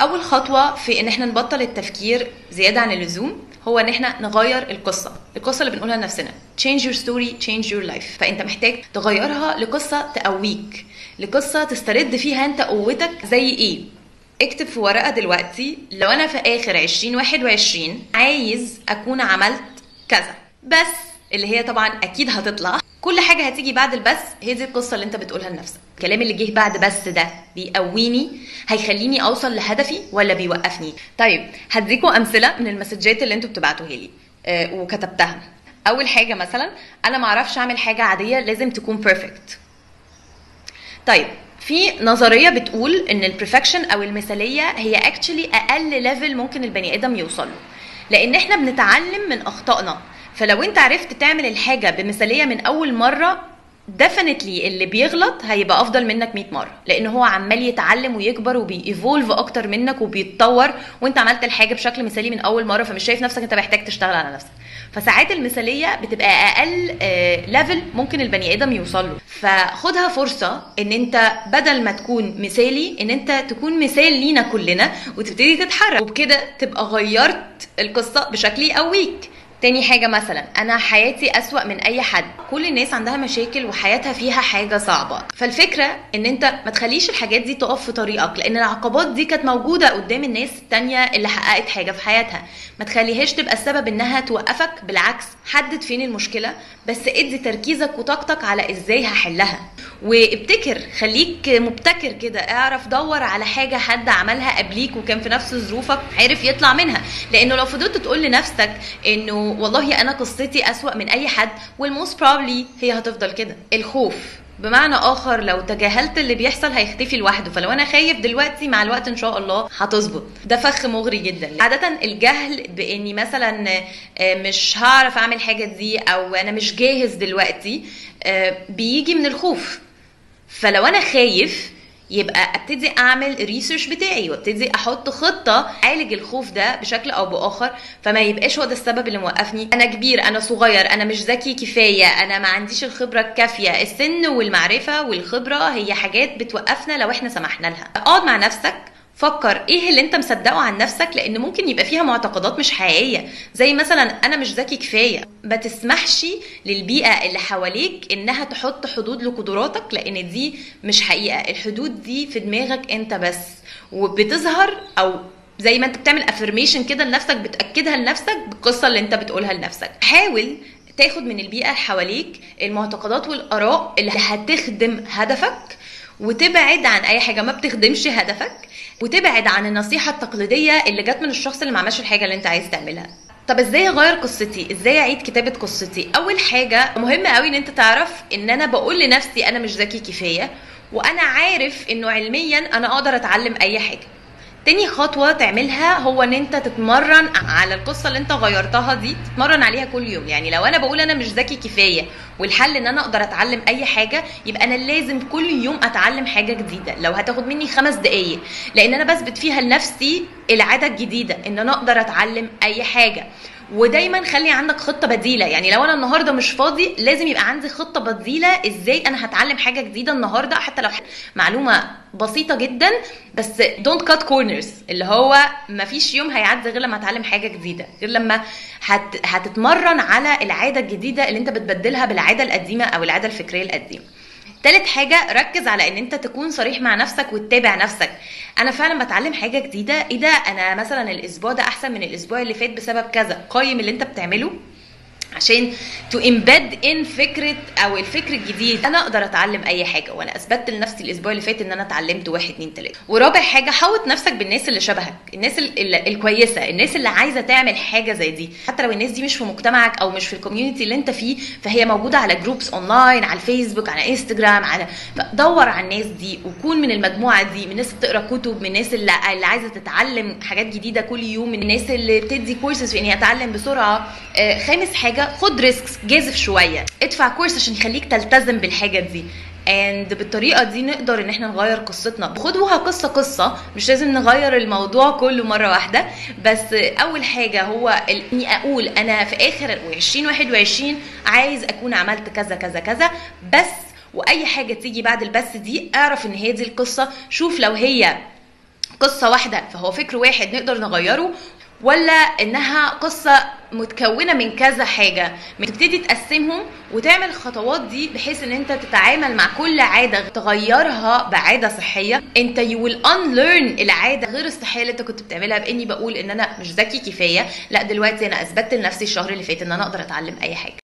أول خطوة في إن إحنا نبطل التفكير زيادة عن اللزوم هو إن إحنا نغير القصة. القصة اللي بنقولها لنفسنا. Change your story change your life. فأنت محتاج تغيرها لقصة تقويك لقصة تسترد فيها أنت قوتك زي إيه. اكتب في ورقة دلوقتي لو أنا في آخر 2021 عايز أكون عملت كذا. بس اللي هي طبعا أكيد هتطلع. كل حاجة هتيجي بعد البس هي دي القصة اللي انت بتقولها لنفسك. الكلام اللي جه بعد بس ده بيقويني هيخليني أوصل لهدفي ولا بيوقفني؟ طيب هديكم أمثلة من المسجات اللي أنتوا بتبعتوها لي آه وكتبتها. أول حاجة مثلا أنا ما أعرفش أعمل حاجة عادية لازم تكون perfect طيب في نظرية بتقول إن ال perfection أو المثالية هي actually أقل level ممكن البني آدم يوصل له لأن إحنا بنتعلم من أخطائنا. فلو انت عرفت تعمل الحاجة بمثالية من أول مرة definitely اللي بيغلط هيبقى أفضل منك 100 مرة. لأن هو عمال يتعلم ويكبر وبي evolve أكتر منك وبيتطور وانت عملت الحاجة بشكل مثالي من أول مرة فمش شايف نفسك انت محتاج تشتغل على نفسك. فساعات المثالية بتبقى أقل level ممكن البني آدم يوصل له. فخدها فرصة إن انت بدل ما تكون مثالي إن انت تكون مثال لينا كلنا وتبتدي تتحرك. وبكده تبقى غيرت القصة بشكل يقويك. تاني حاجة مثلا أنا حياتي أسوأ من أي حد. كل الناس عندها مشاكل وحياتها فيها حاجة صعبة. فالفكرة إن أنت ما تخليش الحاجات دي تقف في طريقك لأن العقبات دي كانت موجودة قدام الناس التانية اللي حققت حاجة في حياتها. ما تخليهاش تبقى السبب إنها توقفك بالعكس حدد فين المشكلة بس ادي تركيزك وطاقتك على إزاي هحلها. وابتكر خليك مبتكر كده اعرف دور على حاجة حد عملها قبليك وكان في نفس ظروفك عرف يطلع منها. لأنه لو فضلت تقول لنفسك والله أنا قصتي أسوأ من أي حد وال most probably هي هتفضل كده. الخوف. بمعنى آخر لو تجاهلت اللي بيحصل هيختفي لوحده. فلو أنا خايف دلوقتي مع الوقت إن شاء الله هتظبط. ده فخ مغري جدا. عادة الجهل بإني مثلا مش هعرف أعمل حاجة دي أو أنا مش جاهز دلوقتي بيجي من الخوف. فلو أنا خايف يبقى ابتدي اعمل ال research بتاعي وابتدي أحط خطة اعالج الخوف ده بشكل أو بآخر فما يبقاش هو ده السبب اللي موقفني. أنا كبير أنا صغير أنا مش ذكي كفاية أنا ما عنديش الخبرة الكافية. السن والمعرفة والخبرة هي حاجات بتوقفنا لو إحنا سمحنا لها. أقعد مع نفسك فكر إيه اللي أنت مصدقه عن نفسك؟ لأن ممكن يبقى فيها معتقدات مش حقيقية. زي مثلا أنا مش ذكي كفاية. ما تسمحش للبيئة اللي حواليك إنها تحط حدود لقدراتك لأن دي مش حقيقة. الحدود دي في دماغك أنت بس. وبتظهر أو زي ما أنت بتعمل افرميشن كده لنفسك بتأكدها لنفسك بالقصة اللي أنت بتقولها لنفسك. حاول تاخد من البيئة اللي حواليك المعتقدات والآراء اللي هتخدم هدفك وتبعد عن أي حاجة ما بتخدمش هدفك وتبعد عن النصيحة التقليدية اللي جت من الشخص اللي ما عملش الحاجة اللي انت عايز تعملها. طب إزاي أغير قصتي؟ إزاي أعيد كتابة قصتي؟ أول حاجة مهم قوي إن أنت تعرف إن أنا بقول لنفسي أنا مش ذكي كفاية وأنا عارف إنه علميا أنا أقدر أتعلم أي حاجة. تاني خطوة تعملها هو إن أنت تتمرن على القصة اللي أنت غيرتها دي تتمرن عليها كل يوم. يعني لو أنا بقول أنا مش ذكي كفاية والحل إن أنا أقدر أتعلم أي حاجة يبقى أنا لازم كل يوم أتعلم حاجة جديدة. لو هتاخد مني خمس دقايق لأن أنا بثبت فيها لنفسي العادة الجديدة إن أنا أقدر أتعلم أي حاجة. ودايما خلي عندك خطة بديلة. يعني لو أنا النهارده مش فاضي لازم يبقى عندي خطة بديلة إزاي أنا هتعلم حاجة جديدة النهارده. حتى لو معلومة بسيطة جدا بس don't cut corners اللي هو ما فيش يوم هيعدي غير لما أتعلم حاجة جديدة. غير لما هت... هتتمرن على العادة الجديدة اللي أنت بتبدلها بالعادة القديمة أو العادة الفكرية القديمة. تالت حاجة ركز على إن أنت تكون صريح مع نفسك وتتابع نفسك. أنا فعلا بتعلم حاجة جديدة إيه ده؟ أنا مثلا الأسبوع ده أحسن من الأسبوع اللي فات بسبب كذا. قيم اللي أنت بتعمله عشان to embed ال فكرة أو الفكر الجديد. أنا أقدر أتعلم أي حاجة وأنا أثبتت لنفسي الأسبوع اللي فات إن أنا اتعلمت واحد اتنين تلاتة. ورابع حاجة حوط نفسك بالناس اللي شبهك الناس ال ال الكويسة الناس اللي عايزة تعمل حاجة زي دي. حتى لو الناس دي مش في مجتمعك أو مش في ال community اللي أنت فيه فهي موجودة على groups online على الفيسبوك على انستجرام على دور على الناس دي وكون من المجموعة دي من الناس اللي بتقرأ كتب من الناس اللي, اللي عايزة تتعلم حاجات جديدة كل يوم من الناس اللي بتدي كورسز في إن هي تتعلم بسرعة. آه خامس حاجة خد risks جازف شوية. ادفع course عشان يخليك تلتزم بالحاجة دي. اند بالطريقة دي نقدر إن إحنا نغير قصتنا. خدوها قصة قصة مش لازم نغير الموضوع كله مرة واحدة. بس أول حاجة هو إني أقول أنا في آخر 2021 عايز أكون عملت كذا كذا كذا. بس وأي حاجة تيجي بعد البس دي أعرف إن هي دي القصة. شوف لو هي قصة واحدة فهو فكر واحد نقدر نغيره. ولا إنها قصة متكونة من كذا حاجة. تبتدي تقسمهم وتعمل الخطوات دي بحيث إن أنت تتعامل مع كل عادة تغيرها بعادة صحية. أنت يو ويل unlearn العادة غير الصحية اللي أنت كنت بتعملها. بإني بقول إن أنا مش ذكي كفاية. لا دلوقتي أنا أثبتت لنفسي الشهر اللي فات إن أنا أقدر أتعلم أي حاجة.